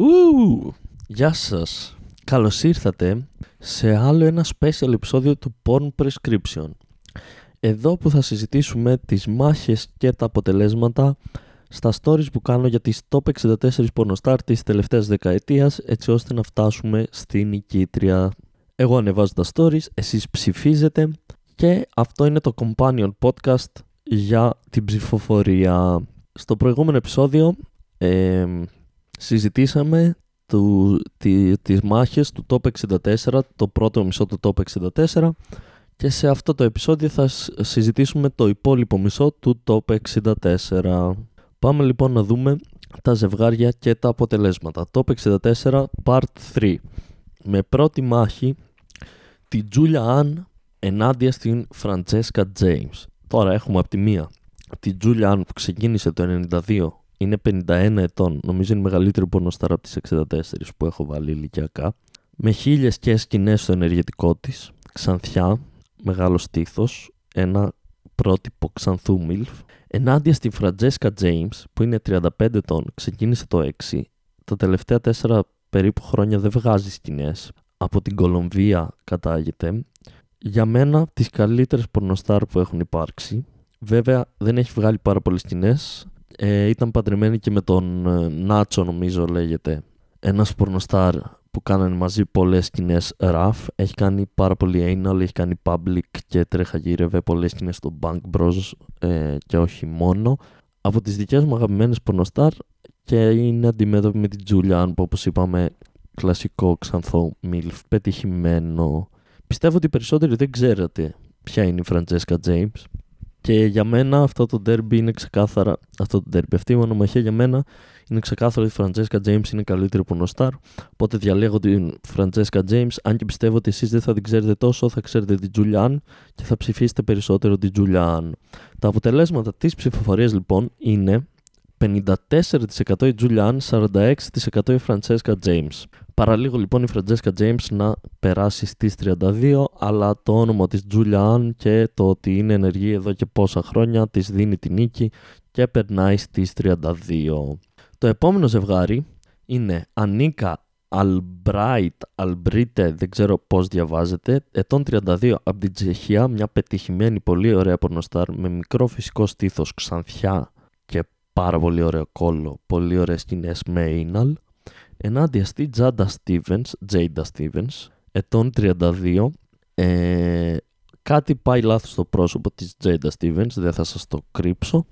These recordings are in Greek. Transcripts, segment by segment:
Ου, γεια σας. Καλώς ήρθατε σε άλλο ένα special επεισόδιο του Porn Prescription. Εδώ που θα συζητήσουμε τις μάχες και τα αποτελέσματα στα stories που κάνω για τις top 64 pornostar της τελευταίας δεκαετίας έτσι ώστε να φτάσουμε στην νικήτρια. Εγώ ανεβάζω τα stories, εσείς ψηφίζετε και αυτό είναι το companion podcast για την ψηφοφορία. Στο προηγούμενο επεισόδιο ε, συζητήσαμε του, τη, τις μάχες του Top 64, το πρώτο μισό του Top 64 και σε αυτό το επεισόδιο θα συζητήσουμε το υπόλοιπο μισό του Top 64. Πάμε λοιπόν να δούμε τα ζευγάρια και τα αποτελέσματα. Top 64 Part 3 με πρώτη μάχη τη Τζούλια Αν ενάντια στην Φραντσέσκα James. Τώρα έχουμε από τη μία τη Τζούλια Αν που ξεκίνησε το 92 είναι 51 ετών. Νομίζω είναι μεγαλύτερη πορνοστάρα από τις 64 που έχω βάλει ηλικιακά. Με χίλιες και σκηνές στο ενεργετικό της. Ξανθιά, μεγάλος στήθος, ένα πρότυπο ξανθού Μιλφ. Ενάντια στη Φραντζέσκα James που είναι 35 ετών, ξεκίνησε το 6. Τα τελευταία 4 περίπου χρόνια δεν βγάζει σκηνές. Από την Κολομβία κατάγεται. Για μένα τις καλύτερες πορνοστάρ που έχουν υπάρξει. Βέβαια δεν έχει βγάλει πάρα πολλές σκηνές ε, ήταν παντρεμένη και με τον ε, Νάτσο νομίζω λέγεται. Ένας πορνοστάρ που κάνανε μαζί πολλές σκηνές ραφ. Έχει κάνει πάρα πολύ anal, έχει κάνει public και τρέχα γύρευε πολλές σκηνές στο Bank Bros ε, και όχι μόνο. Από τις δικές μου αγαπημένες πορνοστάρ και είναι αντιμέτωπη με την Julian που όπως είπαμε κλασικό ξανθό milf πετυχημένο. Πιστεύω ότι οι περισσότεροι δεν ξέρατε ποια είναι η Francesca James και για μένα αυτό το derby είναι ξεκάθαρα. Αυτό το derby, αυτή η μονομαχία για μένα είναι ξεκάθαρο ότι η Φραντζέσκα James είναι καλύτερη από νοστάρ. Οπότε διαλέγω την Φραντζέσκα James. Αν και πιστεύω ότι εσείς δεν θα την ξέρετε τόσο, θα ξέρετε την Τζουλιάν και θα ψηφίσετε περισσότερο την Τζουλιάν. Τα αποτελέσματα της ψηφοφορίας λοιπόν είναι 54% η Τζουλιάν, 46% η Φραντσέσκα James. Παραλίγο λοιπόν η Φραντζέσκα James να περάσει στις 32, αλλά το όνομα της Τζουλιάν και το ότι είναι ενεργή εδώ και πόσα χρόνια της δίνει την νίκη και περνάει στις 32. Το επόμενο ζευγάρι είναι Ανίκα Αλμπράιτ, Αλμπρίτε, δεν ξέρω πώς διαβάζεται, ετών 32 από την Τσεχία, μια πετυχημένη πολύ ωραία πορνοστάρ με μικρό φυσικό στήθος, ξανθιά και πάρα πολύ ωραίο κόλλο, πολύ ωραίες σκηνές με anal ενάντια στη Τζάντα Stevens, Jada Stevens, ετών 32. Ε, κάτι πάει λάθος στο πρόσωπο της Jada Stevens, δεν θα σας το κρύψω.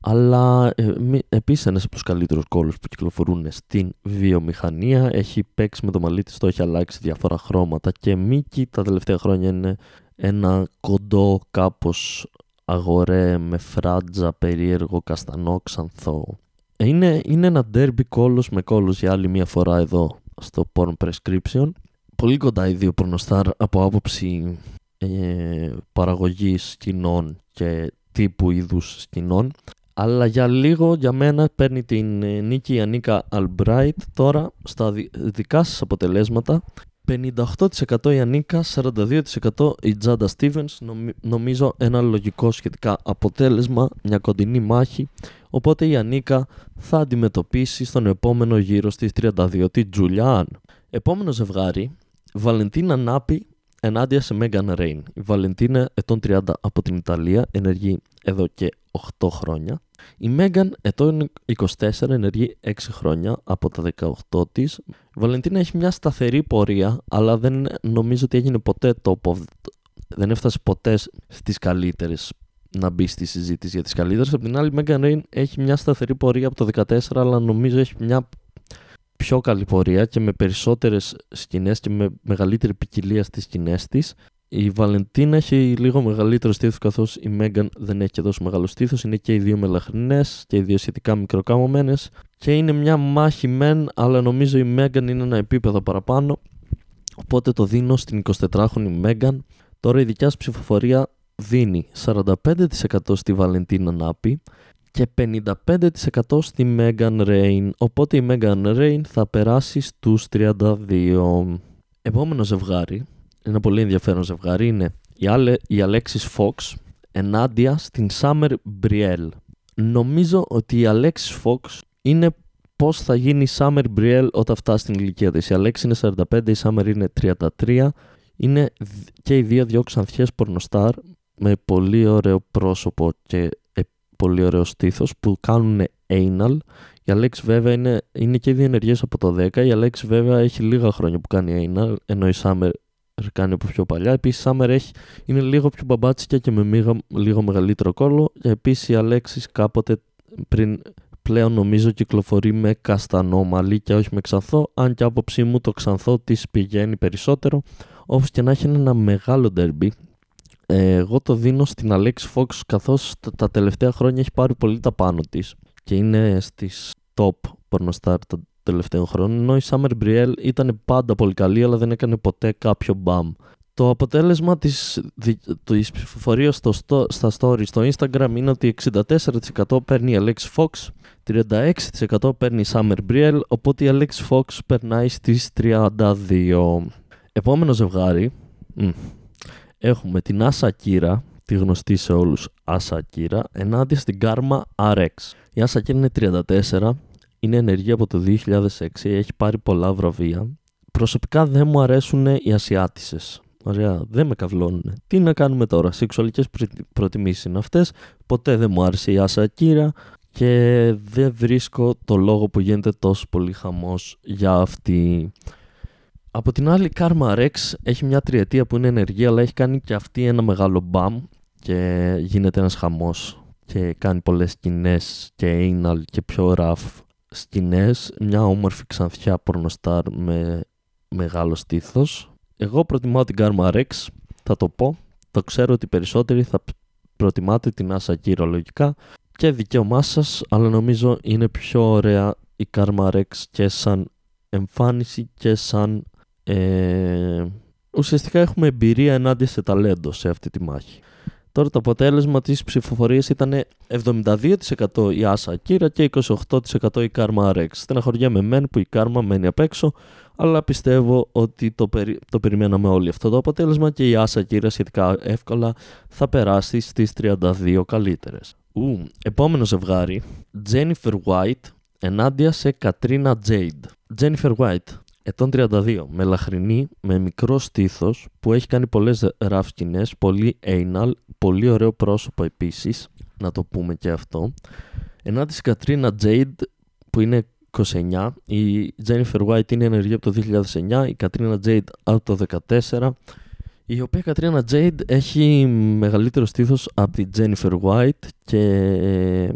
Αλλά ε, επίσης ένας από τους καλύτερους κόλλους που κυκλοφορούν στην βιομηχανία. Έχει παίξει με το μαλλί της, το έχει αλλάξει διάφορα χρώματα και Μίκη τα τελευταία χρόνια είναι ένα κοντό κάπως αγορέ με φράτζα περίεργο καστανό ξανθό. Είναι, είναι ένα derby κόλος με κόλος για άλλη μια φορά εδώ στο Porn Prescription. Πολύ κοντά οι δύο πορνοστάρ από άποψη ε, παραγωγής σκηνών και τύπου είδους σκηνών. Αλλά για λίγο για μένα παίρνει την ε, νίκη η Ανίκα Αλμπράιτ τώρα στα δικά σας αποτελέσματα 58% η Ανίκα, 42% η Τζάντα Στίβενς. Νομίζω ένα λογικό σχετικά αποτέλεσμα, μια κοντινή μάχη. Οπότε η Ανίκα θα αντιμετωπίσει στον επόμενο γύρο στις 32 τη Τζουλιάν. Επόμενο ζευγάρι, Βαλεντίνα Νάπη ενάντια σε Μέγαν Ρέιν. Η Βαλεντίνα ετών 30 από την Ιταλία, ενεργεί εδώ και 8 χρόνια. Η Μέγαν ετών 24 ενεργεί 6 χρόνια από τα 18 της. Η Βαλεντίνα έχει μια σταθερή πορεία, αλλά δεν νομίζω ότι έγινε ποτέ top of... Δεν έφτασε ποτέ στις καλύτερες να μπει στη συζήτηση για τις καλύτερες. Απ' την άλλη, η Megan Rain έχει μια σταθερή πορεία από το 14, αλλά νομίζω έχει μια πιο καλή πορεία και με περισσότερες σκηνές και με μεγαλύτερη ποικιλία στις σκηνές της. Η Βαλεντίνα έχει λίγο μεγαλύτερο στήθος καθώς η Μέγαν δεν έχει και τόσο μεγάλο στήθος. Είναι και οι δύο μελαχρινές και οι δύο σχετικά μικροκάμωμένες. Και είναι μια μάχη μεν, αλλά νομίζω η Μέγαν είναι ένα επίπεδο παραπάνω. Οπότε το δίνω στην 24χρονη Μέγαν. Τώρα η δικιά σου ψηφοφορία δίνει 45% στη Βαλεντίνα Νάπη και 55% στη Μέγαν Ρέιν. Οπότε η Μέγαν Ρέιν θα περάσει στους 32. Επόμενο ζευγάρι ένα πολύ ενδιαφέρον ζευγάρι είναι η, Ale, η Alexis Fox ενάντια στην Summer Brielle. Νομίζω ότι η Alexis Fox είναι πώς θα γίνει η Summer Brielle όταν φτάσει στην ηλικία της. Η Αλέξη είναι 45, η Summer είναι 33. Είναι και οι δύο δυο ξανθιές πορνοστάρ με πολύ ωραίο πρόσωπο και ε, πολύ ωραίο στήθος που κάνουν anal. Η Αλέξη βέβαια είναι, είναι και οι δύο ενεργές από το 10. Η Αλέξη βέβαια έχει λίγα χρόνια που κάνει anal, ενώ η Summer κάνει από πιο παλιά. Επίσης, η Summer έχει, είναι λίγο πιο μπαμπάτσικια και με μίγα, λίγο μεγαλύτερο κόλλο. Επίσης, η Αλέξη κάποτε πριν πλέον νομίζω κυκλοφορεί με καστανό μαλλί και όχι με ξανθό, αν και άποψή μου το ξανθό της πηγαίνει περισσότερο. Όπως και να έχει ένα μεγάλο ντερμπι. Ε, εγώ το δίνω στην Alex Fox καθώς τα τελευταία χρόνια έχει πάρει πολύ τα πάνω της και είναι στις top πορνοστάρ των τελευταίων χρόνων ενώ η Summer Brielle ήταν πάντα πολύ καλή αλλά δεν έκανε ποτέ κάποιο μπαμ. Το αποτέλεσμα της, της ψηφοφορίας στο, στα stories στο Instagram είναι ότι 64% παίρνει η Alex Fox, 36% παίρνει η Summer Brielle, οπότε η Alex Fox περνάει στις 32. Επόμενο ζευγάρι, έχουμε την Άσα Κύρα, τη γνωστή σε όλους Άσα Κύρα, ενάντια στην Karma RX. Η Άσα Κύρα είναι 34, είναι ενεργή από το 2006, έχει πάρει πολλά βραβεία. Προσωπικά δεν μου αρέσουν οι Ασιάτισες. Ωραία, δεν με καυλώνουν. Τι να κάνουμε τώρα, σεξουαλικές προτιμήσεις είναι αυτές. Ποτέ δεν μου άρεσε η Άσα Κύρα και δεν βρίσκω το λόγο που γίνεται τόσο πολύ χαμός για αυτή από την άλλη, η Karma Rex έχει μια τριετία που είναι ενεργή, αλλά έχει κάνει και αυτή ένα μεγάλο μπαμ και γίνεται ένας χαμός και κάνει πολλές σκηνές και anal και πιο rough σκηνές. Μια όμορφη ξανθιά πορνοστάρ με μεγάλο στήθος. Εγώ προτιμάω την Karma Rex, θα το πω. Το ξέρω ότι περισσότεροι θα προτιμάτε την Άσα λογικά και δικαίωμά σας, αλλά νομίζω είναι πιο ωραία η Karma Rex και σαν εμφάνιση και σαν ε, ουσιαστικά έχουμε εμπειρία ενάντια σε ταλέντο σε αυτή τη μάχη. Τώρα το αποτέλεσμα της ψηφοφορίας ήταν 72% η Άσα Ακύρα και 28% η Κάρμα RX. Στεναχωριέμαι μεν που η Κάρμα μένει απ' έξω, αλλά πιστεύω ότι το, περι... το περιμέναμε όλοι αυτό το αποτέλεσμα και η Άσα Ακύρα σχετικά εύκολα θα περάσει στις 32 καλύτερες. Ου, επόμενο ζευγάρι, Jennifer White ενάντια σε Κατρίνα Jade. Jennifer White, ετών 32, μελαχρινή, με μικρό στήθος, που έχει κάνει πολλές ραφ πολύ anal, πολύ ωραίο πρόσωπο επίσης, να το πούμε και αυτό. Ενάντια η Κατρίνα Jade, που είναι 29, η Jennifer White είναι ενεργή από το 2009, η Κατρίνα Jade από το 2014, η οποία Κατρίνα Jade έχει μεγαλύτερο στήθος από τη Jennifer White και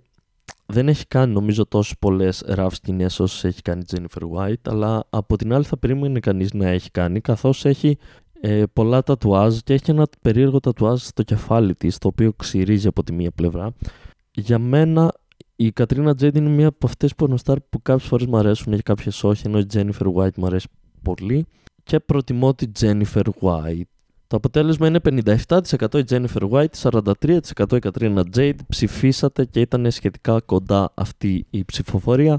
δεν έχει κάνει νομίζω τόσο πολλές rough σκηνέ όσες έχει κάνει η Jennifer White, αλλά από την άλλη θα περίμενε κανείς να έχει κάνει, καθώς έχει ε, πολλά τατουάζ και έχει ένα περίεργο τατουάζ στο κεφάλι της, το οποίο ξυρίζει από τη μία πλευρά. Για μένα η Κατρίνα Τζέντ είναι μία από αυτές που γνωστά που κάποιες φορές μου αρέσουν και κάποιες όχι, ενώ η Jennifer White μου αρέσει πολύ. Και προτιμώ τη Jennifer White. Το αποτέλεσμα είναι 57% η Jennifer White, 43% η Κατρίνα Jade. Ψηφίσατε και ήταν σχετικά κοντά αυτή η ψηφοφορία.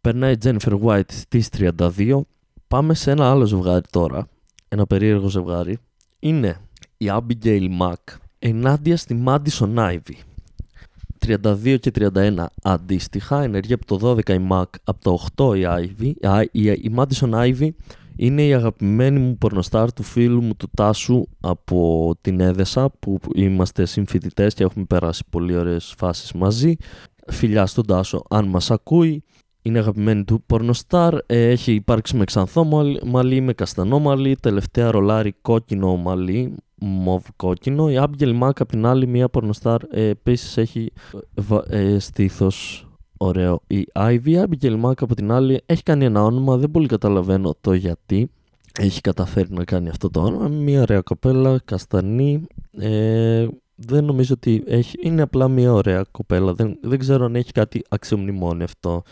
Περνάει η Jennifer White στις 32. Πάμε σε ένα άλλο ζευγάρι τώρα. Ένα περίεργο ζευγάρι. Είναι η Abigail Mack ενάντια στη Madison Ivy. 32 και 31 αντίστοιχα, ενεργεί από το 12 η Mac, από το 8 η Ivy. Η Madison Ivy είναι η αγαπημένη μου πορνοστάρ του φίλου μου του Τάσου από την Έδεσα που είμαστε συμφοιτητές και έχουμε περάσει πολύ ωραίες φάσεις μαζί. Φιλιά στον Τάσο αν μας ακούει. Είναι αγαπημένη του πορνοστάρ, ε, έχει υπάρξει με ξανθό μαλλί, με καστανό μαλλί, τελευταία ρολάρι κόκκινο μαλλί, μοβ κόκκινο. Η Άμπγελ Μάκ απ' την άλλη μια πορνοστάρ ε, επίσης έχει ε, στήθος ωραίο. Η Ivy Abigail Mack από την άλλη έχει κάνει ένα όνομα, δεν πολύ καταλαβαίνω το γιατί έχει καταφέρει να κάνει αυτό το όνομα. Μια ωραία κοπέλα, καστανή. Ε, δεν νομίζω ότι έχει. Είναι απλά μια ωραία κοπέλα. Δεν, δεν ξέρω αν έχει κάτι αξιομνημόνευτο.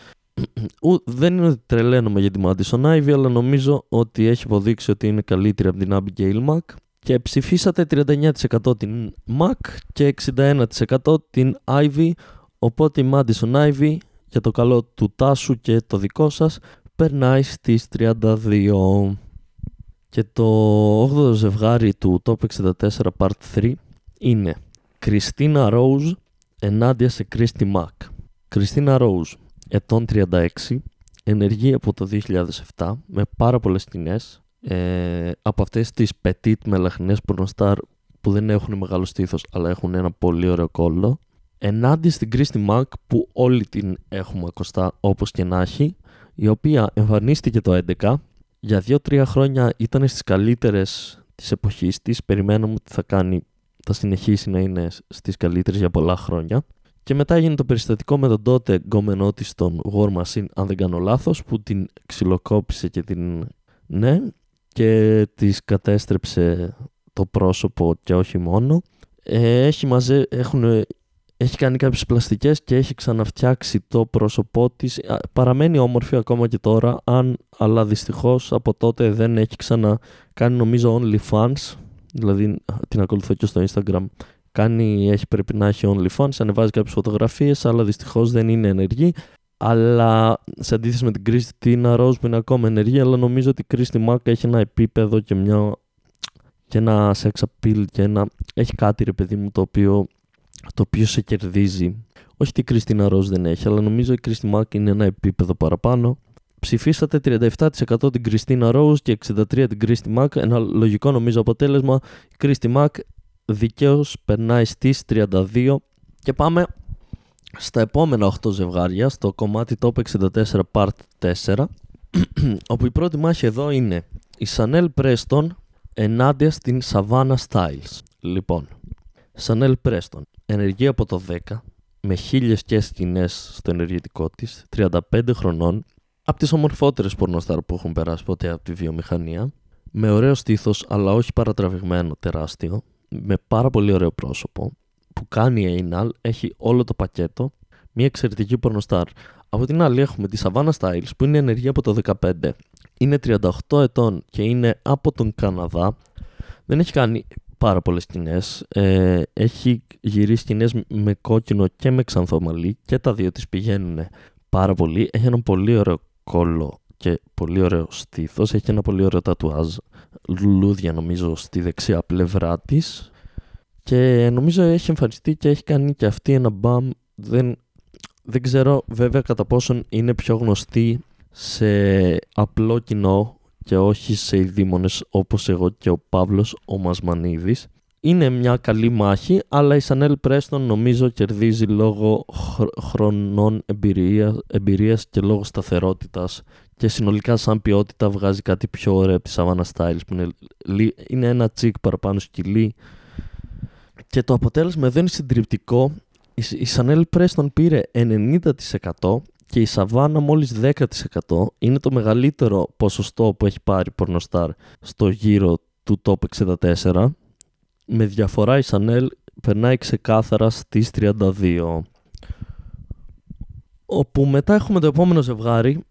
δεν είναι ότι τρελαίνομαι για τη Madison Ivy, αλλά νομίζω ότι έχει αποδείξει ότι είναι καλύτερη από την Abigail Mack. Και ψηφίσατε 39% την Mac και 61% την Ivy Οπότε η Madison Ivy για το καλό του Τάσου και το δικό σας περνάει στις 32. Και το 8ο ζευγάρι του Top 64 Part 3 είναι Κριστίνα Rose ενάντια σε Κρίστη Mac. Κριστίνα Rose ετών 36, ενεργεί από το 2007 με πάρα πολλές σκηνές ε, από αυτές τις petit μελαχνές πορνοστάρ που δεν έχουν μεγάλο στήθος αλλά έχουν ένα πολύ ωραίο κόλλο ενάντια στην Κρίστη Μακ που όλοι την έχουμε ακοστά όπως και να έχει η οποία εμφανίστηκε το 2011 για 2-3 χρόνια ήταν στις καλύτερες της εποχής της περιμέναμε ότι θα κάνει θα συνεχίσει να είναι στις καλύτερες για πολλά χρόνια και μετά έγινε το περιστατικό με τον τότε γκόμενό τη στον War Machine, αν δεν κάνω λάθος, που την ξυλοκόπησε και την. Ναι, και της κατέστρεψε το πρόσωπο και όχι μόνο. Ε, έχει, μαζε... Έχουν... έχει κάνει κάποιες πλαστικές και έχει ξαναφτιάξει το πρόσωπό της. Παραμένει όμορφη ακόμα και τώρα, αν, αλλά δυστυχώς από τότε δεν έχει ξανακάνει νομίζω OnlyFans. Δηλαδή την ακολουθώ και στο Instagram κάνει, έχει, πρέπει να έχει OnlyFans, ανεβάζει κάποιες φωτογραφίες, αλλά δυστυχώς δεν είναι ενεργή. Αλλά σε αντίθεση με την Κριστίνα Ροζ που είναι ακόμα ενεργή, αλλά νομίζω ότι η Κρίστη Μάκ έχει ένα επίπεδο και, μια, και ένα sex appeal και ένα... Έχει κάτι ρε παιδί μου το οποίο, το οποίο σε κερδίζει. Όχι ότι η Κριστίνα Ροζ δεν έχει, αλλά νομίζω η Κρίστη Μάκ είναι ένα επίπεδο παραπάνω. Ψηφίσατε 37% την Κριστίνα Ρόουζ και 63% την Κρίστη Μάκ. Ένα λογικό νομίζω αποτέλεσμα. Η Κρίστη Μάκ δικαίως περνάει στις 32 και πάμε στα επόμενα 8 ζευγάρια στο κομμάτι Top 64 Part 4 όπου η πρώτη μάχη εδώ είναι η Chanel Preston ενάντια στην Savannah Styles. Λοιπόν, Chanel Preston ενεργεί από το 10 με χίλιες και σκηνές στο ενεργητικό της, 35 χρονών, από τις ομορφότερες πορνοστάρ που έχουν περάσει ποτέ από τη βιομηχανία, με ωραίο στήθος αλλά όχι παρατραβηγμένο τεράστιο, με πάρα πολύ ωραίο πρόσωπο που κάνει anal, έχει όλο το πακέτο, μια εξαιρετική πορνοστάρ. Από την άλλη έχουμε τη Savannah Styles που είναι ενεργή από το 15. Είναι 38 ετών και είναι από τον Καναδά. Δεν έχει κάνει πάρα πολλές σκηνές. Ε, έχει γυρίσει σκηνές με κόκκινο και με ξανθό μαλλί και τα δύο τις πηγαίνουν πάρα πολύ. Έχει ένα πολύ ωραίο κόλλο και πολύ ωραίο στήθος. Έχει ένα πολύ ωραίο τατουάζ λουλούδια νομίζω στη δεξιά πλευρά της και νομίζω έχει εμφανιστεί και έχει κάνει και αυτή ένα μπαμ δεν, δεν ξέρω βέβαια κατά πόσον είναι πιο γνωστή σε απλό κοινό και όχι σε ειδήμονες όπως εγώ και ο Παύλος ο Μασμανίδης. Είναι μια καλή μάχη, αλλά η Σανέλ Πρέστον νομίζω κερδίζει λόγω χρονών εμπειρία, εμπειρίας και λόγω σταθερότητας. Και συνολικά σαν ποιότητα βγάζει κάτι πιο ωραίο από τη Savannah Styles που είναι, είναι ένα τσικ παραπάνω σκυλί. Και το αποτέλεσμα εδώ είναι συντριπτικό. Η Σανέλ Πρέστον πήρε 90% και η Σαβάνα μόλις 10% είναι το μεγαλύτερο ποσοστό που έχει πάρει πορνοστάρ στο γύρο του top 64 με διαφορά η Σανέλ περνάει ξεκάθαρα στις 32. Όπου μετά έχουμε το επόμενο ζευγάρι,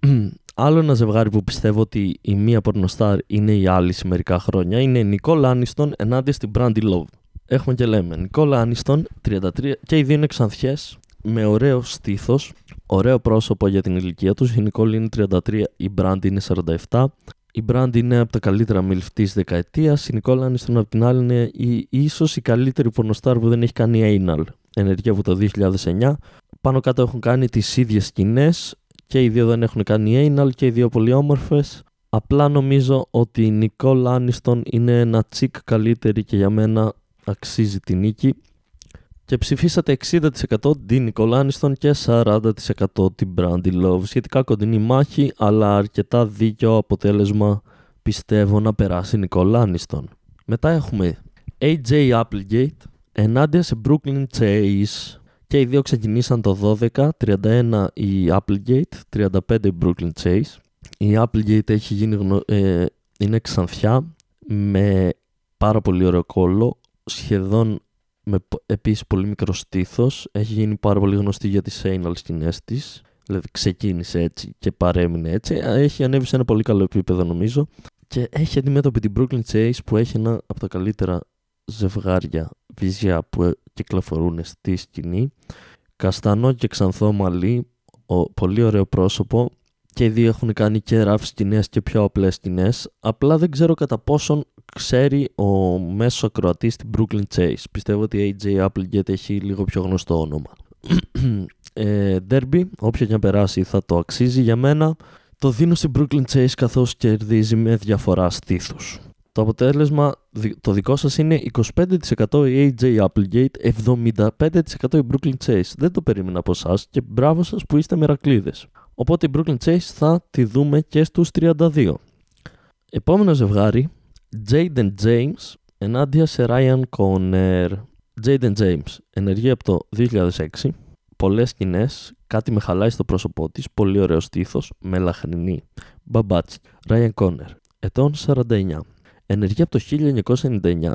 άλλο ένα ζευγάρι που πιστεύω ότι η μία πορνοστάρ είναι η άλλη σε μερικά χρόνια, είναι η Νικόλ Άνιστον ενάντια στην Brandy Love. Έχουμε και λέμε Νικόλ Άνιστον, 33, και οι δύο είναι ξανθιές, με ωραίο στήθος, ωραίο πρόσωπο για την ηλικία τους. Η Νικόλ είναι 33, η Brandy είναι 47. Η Brand είναι από τα καλύτερα μιλφ της δεκαετίας. Η Νικόλα Άνιστον από την άλλη είναι η, ίσως η καλύτερη πορνοστάρ που δεν έχει κάνει anal. Ενεργεία από το 2009. Πάνω κάτω έχουν κάνει τις ίδιες σκηνές και οι δύο δεν έχουν κάνει anal και οι δύο πολύ όμορφες. Απλά νομίζω ότι η Νικόλ Άνιστον είναι ένα τσικ καλύτερη και για μένα αξίζει τη νίκη και ψηφίσατε 60% την Νικολάνιστον και 40% την Brandy Love. Σχετικά κοντινή μάχη, αλλά αρκετά δίκαιο αποτέλεσμα πιστεύω να περάσει η Νικολάνιστον. Μετά έχουμε AJ Applegate ενάντια σε Brooklyn Chase. Και οι δύο ξεκινήσαν το 12, 31 η Applegate, 35 η Brooklyn Chase. Η Applegate έχει γίνει γνω... ε, είναι ξανθιά με πάρα πολύ ωραίο κόλλο, σχεδόν με επίσης πολύ μικρό στήθος. Έχει γίνει πάρα πολύ γνωστή για τις anal σκηνές της. Δηλαδή ξεκίνησε έτσι και παρέμεινε έτσι. Έχει ανέβει σε ένα πολύ καλό επίπεδο νομίζω. Και έχει αντιμέτωπη την Brooklyn Chase που έχει ένα από τα καλύτερα ζευγάρια βυζιά που κυκλοφορούν στη σκηνή. Καστανό και ξανθό μαλλί, ο, πολύ ωραίο πρόσωπο και οι δύο έχουν κάνει και ραφ σκηνές και πιο απλές σκηνές. Απλά δεν ξέρω κατά πόσον ξέρει ο μέσο ακροατής στην Brooklyn Chase. Πιστεύω ότι η AJ Applegate έχει λίγο πιο γνωστό όνομα. ε, derby, όποια και αν περάσει θα το αξίζει για μένα. Το δίνω στην Brooklyn Chase καθώς κερδίζει με διαφορά στήθους. Το αποτέλεσμα το δικό σας είναι 25% η AJ Applegate, 75% η Brooklyn Chase. Δεν το περίμενα από εσάς και μπράβο σας που είστε μερακλείδες. Οπότε η Brooklyn Chase θα τη δούμε και στους 32. Επόμενο ζευγάρι, Jaden James ενάντια σε Ryan Conner. Jaden James, ενεργεί από το 2006, πολλές σκηνές, κάτι με χαλάει στο πρόσωπό της, πολύ ωραίο στήθος, μελαχρινή. Μπαμπάτσι, Ryan Conner, ετών 49. Ενεργεί από το 1999,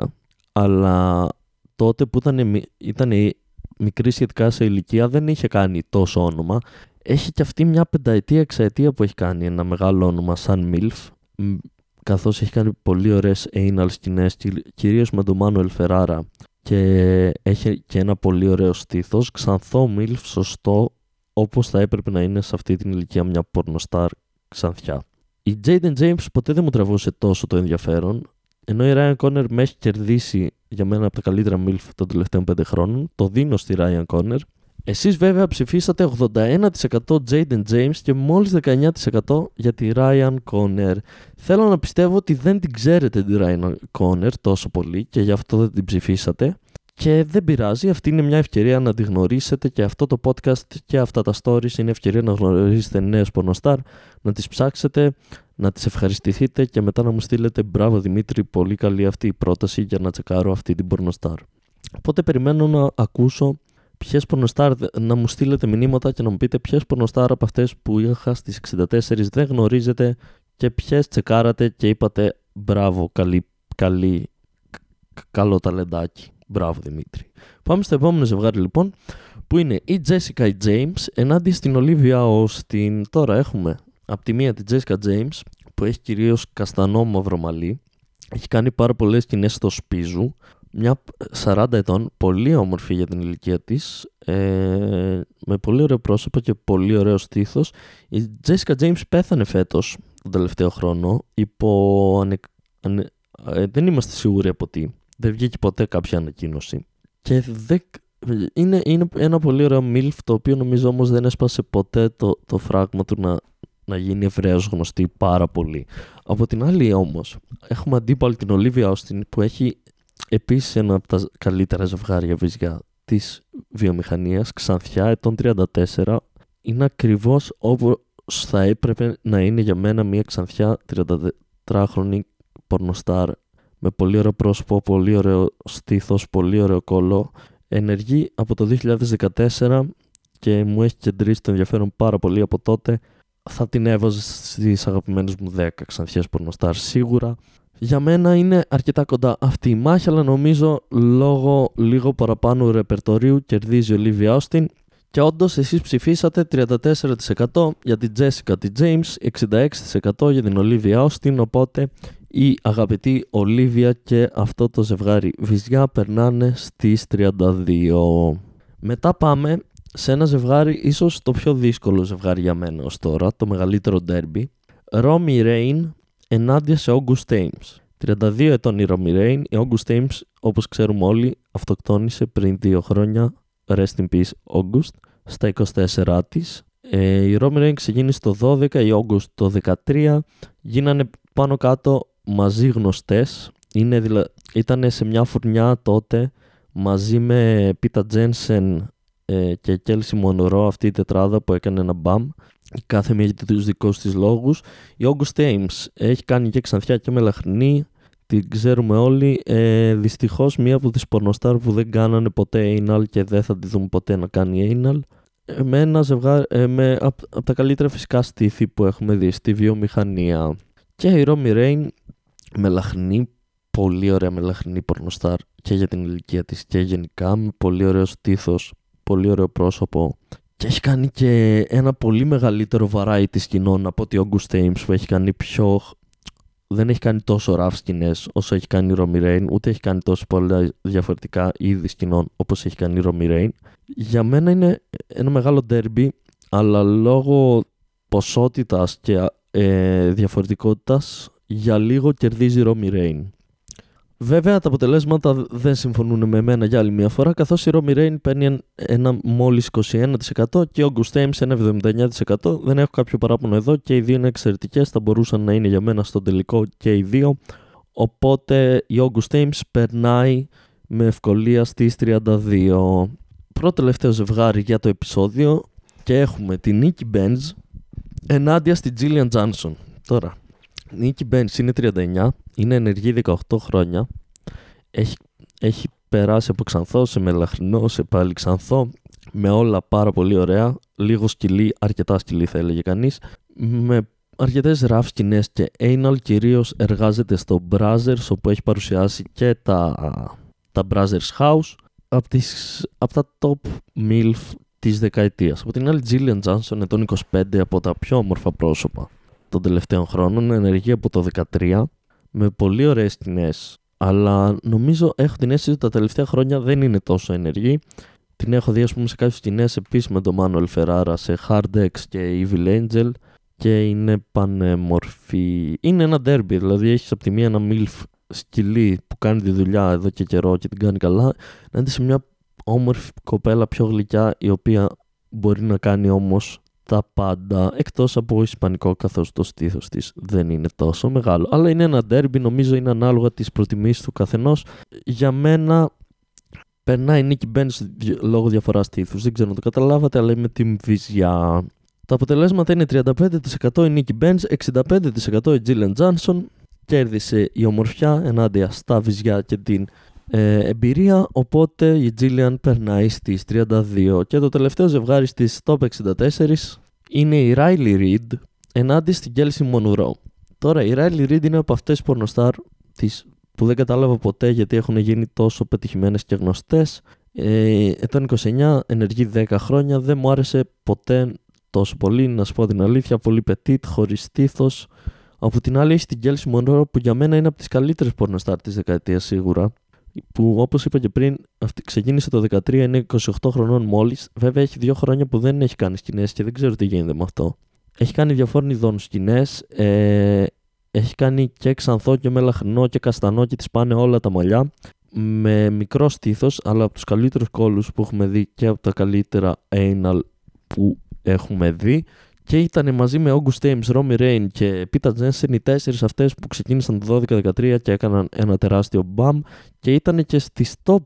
αλλά τότε που ήταν, ήταν μικρή σχετικά σε ηλικία δεν είχε κάνει τόσο όνομα. Έχει και αυτή μια πενταετία, εξαετία που έχει κάνει ένα μεγάλο όνομα σαν MILF, καθώς έχει κάνει πολύ ωραίες anal σκηνές, κυρίως με τον Μάνουελ Φεράρα και έχει και ένα πολύ ωραίο στήθος, ξανθό MILF, σωστό, όπως θα έπρεπε να είναι σε αυτή την ηλικία μια πορνοστάρ ξανθιά. Η Jaden James ποτέ δεν μου τραβούσε τόσο το ενδιαφέρον, ενώ η Ryan Conner με έχει κερδίσει για μένα από τα καλύτερα MILF των τελευταίων 5 χρόνων. Το δίνω στη Ryan Conner. Εσείς βέβαια ψηφίσατε 81% Jaden James και μόλις 19% για τη Ryan Conner. Θέλω να πιστεύω ότι δεν την ξέρετε τη Ryan Conner τόσο πολύ και γι' αυτό δεν την ψηφίσατε. Και δεν πειράζει, αυτή είναι μια ευκαιρία να τη γνωρίσετε και αυτό το podcast και αυτά τα stories είναι ευκαιρία να γνωρίσετε νέες πορνοστάρ, να τις ψάξετε, να τις ευχαριστηθείτε και μετά να μου στείλετε μπράβο Δημήτρη, πολύ καλή αυτή η πρόταση για να τσεκάρω αυτή την πορνοστάρ. Οπότε περιμένω να ακούσω ποιες πορνοστάρ, να μου στείλετε μηνύματα και να μου πείτε ποιες πορνοστάρ από αυτές που είχα στις 64 δεν γνωρίζετε και ποιες τσεκάρατε και είπατε μπράβο, καλή, καλή, καλό ταλεντάκι. Μπράβο Δημήτρη. Πάμε στο επόμενο ζευγάρι λοιπόν που είναι η Jessica James ενάντια στην Olivia Austin. Τώρα έχουμε από τη μία τη Jessica James που έχει κυρίως καστανό μαύρο μαλλί. Έχει κάνει πάρα πολλές σκηνές στο σπίζου. Μια 40 ετών, πολύ όμορφη για την ηλικία της, ε, με πολύ ωραίο πρόσωπο και πολύ ωραίος στήθος. Η Jessica James πέθανε φέτος, τον τελευταίο χρόνο, υπό... Ανε... Ανε... Ε, δεν είμαστε σίγουροι από τι δεν βγήκε ποτέ κάποια ανακοίνωση. Και δεν... είναι, είναι ένα πολύ ωραίο MILF το οποίο νομίζω όμως δεν έσπασε ποτέ το, το φράγμα του να, να γίνει ευρέως γνωστή πάρα πολύ. Από την άλλη όμως έχουμε αντίπαλη την Olivia Austin που έχει επίσης ένα από τα καλύτερα ζευγάρια βυζιά της βιομηχανίας, ξανθιά ετών 34, είναι ακριβώς όπως θα έπρεπε να είναι για μένα μια ξανθιά 34χρονη πορνοστάρ με πολύ ωραίο πρόσωπο, πολύ ωραίο στήθος, πολύ ωραίο κόλλο. Ενεργεί από το 2014 και μου έχει κεντρήσει το ενδιαφέρον πάρα πολύ από τότε. Θα την έβαζα στις αγαπημένες μου 10 ξανθιές πορνοστάρ σίγουρα. Για μένα είναι αρκετά κοντά αυτή η μάχη, αλλά νομίζω λόγω λίγο παραπάνω ρεπερτορίου κερδίζει ο Λίβι Άουστιν. Και όντως εσείς ψηφίσατε 34% για την Jessica τη James, 66% για την Olivia Austin, οπότε η αγαπητή Ολίβια και αυτό το ζευγάρι βυζιά περνάνε στις 32. Μετά πάμε σε ένα ζευγάρι ίσως το πιο δύσκολο ζευγάρι για μένα ως τώρα, το μεγαλύτερο ντέρμπι. Ρόμι Ρέιν ενάντια σε August Ames. 32 ετών η Ρόμι Ρέιν, η August Ames όπως ξέρουμε όλοι αυτοκτόνησε πριν δύο χρόνια, rest in peace August, στα 24 της. Ε, η Ρόμι Ρέιν ξεκίνησε το 12, η August το 13, γίνανε πάνω κάτω μαζί γνωστές. Είναι, δηλα... Ήταν σε μια φουρνιά τότε μαζί με Πίτα Τζένσεν ε, και Κέλσι Μονορό αυτή η τετράδα που έκανε ένα μπαμ. Κάθε μία για τους δικούς της λόγους. Η August Ames έχει κάνει και ξανθιά και μελαχρινή. Την ξέρουμε όλοι. Ε, δυστυχώς μία από τις πορνοστάρ που δεν κάνανε ποτέ anal και δεν θα τη δούμε ποτέ να κάνει anal. Ε, με ένα ζευγάρι, ε, με, από, από τα καλύτερα φυσικά στήθη που έχουμε δει στη βιομηχανία. Και η Romy Rain μελαχρινή, πολύ ωραία μελαχρινή πορνοστάρ και για την ηλικία της και γενικά με πολύ ωραίο στήθος, πολύ ωραίο πρόσωπο και έχει κάνει και ένα πολύ μεγαλύτερο variety σκηνών από ότι ο August Ames που έχει κάνει πιο... Δεν έχει κάνει τόσο rough σκηνές όσο έχει κάνει η Romy Rain, ούτε έχει κάνει τόσο πολλά διαφορετικά είδη σκηνών όπως έχει κάνει η Romy Rain. Για μένα είναι ένα μεγάλο derby, αλλά λόγω ποσότητας και ε, διαφορετικότητας για λίγο κερδίζει Ρόμι Ρέιν. Βέβαια τα αποτελέσματα δεν συμφωνούν με εμένα για άλλη μια φορά καθώς η Romy Rain παίρνει ένα μόλις 21% και ο August Ames ένα 79%. Δεν έχω κάποιο παράπονο εδώ και οι δύο είναι εξαιρετικές, θα μπορούσαν να είναι για μένα στο τελικό και οι δύο. Οπότε η August Ames περνάει με ευκολία στις 32. Πρώτο τελευταίο ζευγάρι για το επεισόδιο και έχουμε την Nikki Benz ενάντια στη Jillian Johnson. Τώρα, η Nikki Benz είναι 39, είναι ενεργή 18 χρόνια, έχει, έχει περάσει από ξανθό σε μελαχρινό, σε πάλι ξανθό, με όλα πάρα πολύ ωραία, λίγο σκυλή, αρκετά σκυλή θα έλεγε κανείς, με αρκετές ραφ σκηνέ και anal κυρίως εργάζεται στο Brazzers όπου έχει παρουσιάσει και τα, τα Brazzers House. Από, τις, από τα top MILF της δεκαετίας. Από την άλλη Jillian Johnson ετών 25 από τα πιο όμορφα πρόσωπα των τελευταίων χρόνων, ενεργεί από το 13 με πολύ ωραίες σκηνές αλλά νομίζω έχω την αίσθηση ότι τα τελευταία χρόνια δεν είναι τόσο ενεργή. Την έχω δει ας πούμε σε κάποιες σκηνές επίσης με τον Manuel Ferrara σε Hard X και Evil Angel και είναι πανέμορφη. Είναι ένα derby, δηλαδή έχεις από τη μία ένα MILF σκυλί που κάνει τη δουλειά εδώ και καιρό και την κάνει καλά, να είναι σε μια όμορφη κοπέλα πιο γλυκιά η οποία μπορεί να κάνει όμως τα πάντα. Εκτός από ισπανικό καθώς το στήθος της δεν είναι τόσο μεγάλο. Αλλά είναι ένα derby νομίζω είναι ανάλογα της προτιμής του καθενός. Για μένα περνάει η Νίκη Μπένς λόγω διαφοράς στήθους. Δεν ξέρω αν το καταλάβατε αλλά είμαι την Βυζιά τα αποτελέσματα είναι 35% η Νίκη Μπένς 65% η Τζίλεν Τζάνσον. Κέρδισε η ομορφιά ενάντια στα βυζιά και την ε, εμπειρία, οπότε η Τζίλιαν περνάει στις 32 και το τελευταίο ζευγάρι στις top 64 είναι η Riley Reid ενάντια στην Kelsey Monroe. Τώρα η Riley Reid είναι από αυτές τις πορνοστάρ της που δεν κατάλαβα ποτέ γιατί έχουν γίνει τόσο πετυχημένες και γνωστές. Ε, ετών 29, ενεργή 10 χρόνια, δεν μου άρεσε ποτέ τόσο πολύ, να σου πω την αλήθεια, πολύ petit, χωρίς στήθος. Από την άλλη έχει την Kelsey Monroe που για μένα είναι από τις καλύτερες πορνοστάρ της δεκαετίας σίγουρα που όπως είπα και πριν αυτή, ξεκίνησε το 2013, είναι 28 χρονών μόλις. Βέβαια έχει δύο χρόνια που δεν έχει κάνει σκηνές και δεν ξέρω τι γίνεται με αυτό. Έχει κάνει διαφόρων ειδών σκηνές, ε, έχει κάνει και ξανθό και μελαχρινό και καστανό και τις πάνε όλα τα μαλλιά με μικρό στήθος αλλά από τους καλύτερους κόλους που έχουμε δει και από τα καλύτερα anal που έχουμε δει και ήταν μαζί με August Ames, Romy Rain και Peter Jensen οι τέσσερις αυτές που ξεκίνησαν το 12-13 και έκαναν ένα τεράστιο μπαμ και ήταν και στη top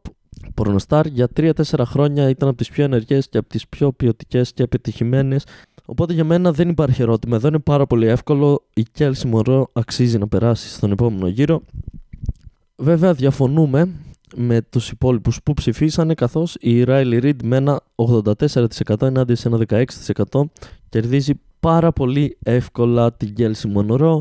πορνοστάρ για 3-4 χρόνια ήταν από τις πιο ενεργές και από τις πιο ποιοτικές και επιτυχημένες Οπότε για μένα δεν υπάρχει ερώτημα. Εδώ είναι πάρα πολύ εύκολο. Η Kelsey Μωρό αξίζει να περάσει στον επόμενο γύρο. Βέβαια διαφωνούμε με τους υπόλοιπους που ψηφίσανε καθώς η Riley Reid με ένα 84% ενάντια σε ένα 16% κερδίζει πάρα πολύ εύκολα την Kelsey Monroe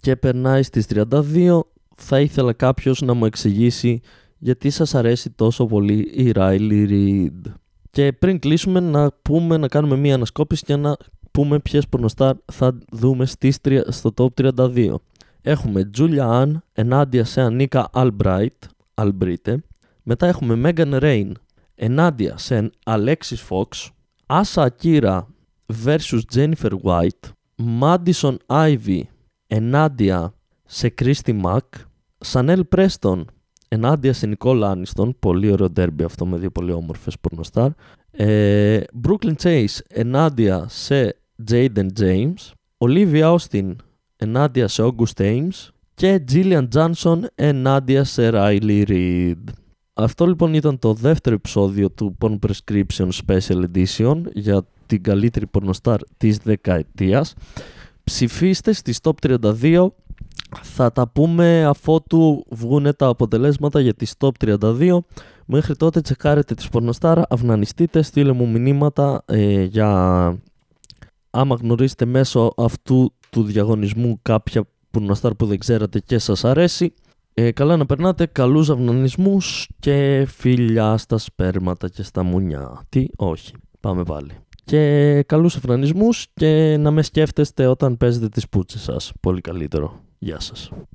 και περνάει στις 32 θα ήθελα κάποιος να μου εξηγήσει γιατί σας αρέσει τόσο πολύ η Riley Reid. Και πριν κλείσουμε να πούμε να κάνουμε μία ανασκόπηση και να πούμε ποιες πορνοστάρ θα δούμε στις, στο top 32 έχουμε Julia Ann ενάντια σε Ανίκα Albright Αλμπρίτε. Μετά έχουμε Μέγαν Ρέιν ενάντια σε Αλέξης Φόξ. Άσα Ακύρα vs Τζένιφερ Βουάιτ. Μάντισον Άιβι ενάντια σε Κρίστη Μακ. Σανέλ Πρέστον ενάντια σε Νικόλα Άνιστον. Πολύ ωραίο ντέρμπι αυτό με δύο πολύ όμορφες πορνοστάρ. Ε, Brooklyn Chase ενάντια σε Τζέιντεν Τζέιμς. Ολίβια Όστιν ενάντια σε Όγκου Τέιμς και Jillian Johnson ενάντια σε Riley Reid. Αυτό λοιπόν ήταν το δεύτερο επεισόδιο του Porn Prescription Special Edition για την καλύτερη πορνοστάρ της δεκαετίας. Ψηφίστε στις top 32 θα τα πούμε αφότου βγουν τα αποτελέσματα για τις top 32. Μέχρι τότε τσεκάρετε τις πορνοστάρα, αυνανιστείτε, στείλε μου μηνύματα ε, για άμα γνωρίζετε μέσω αυτού του διαγωνισμού κάποια που που δεν ξέρατε και σας αρέσει. Ε, καλά να περνάτε, καλούς αυνανισμούς και φιλιά στα σπέρματα και στα μουνιά. Τι, όχι. Πάμε πάλι. Και καλούς αυνανισμούς και να με σκέφτεστε όταν παίζετε τις πούτσες σας. Πολύ καλύτερο. Γεια σας.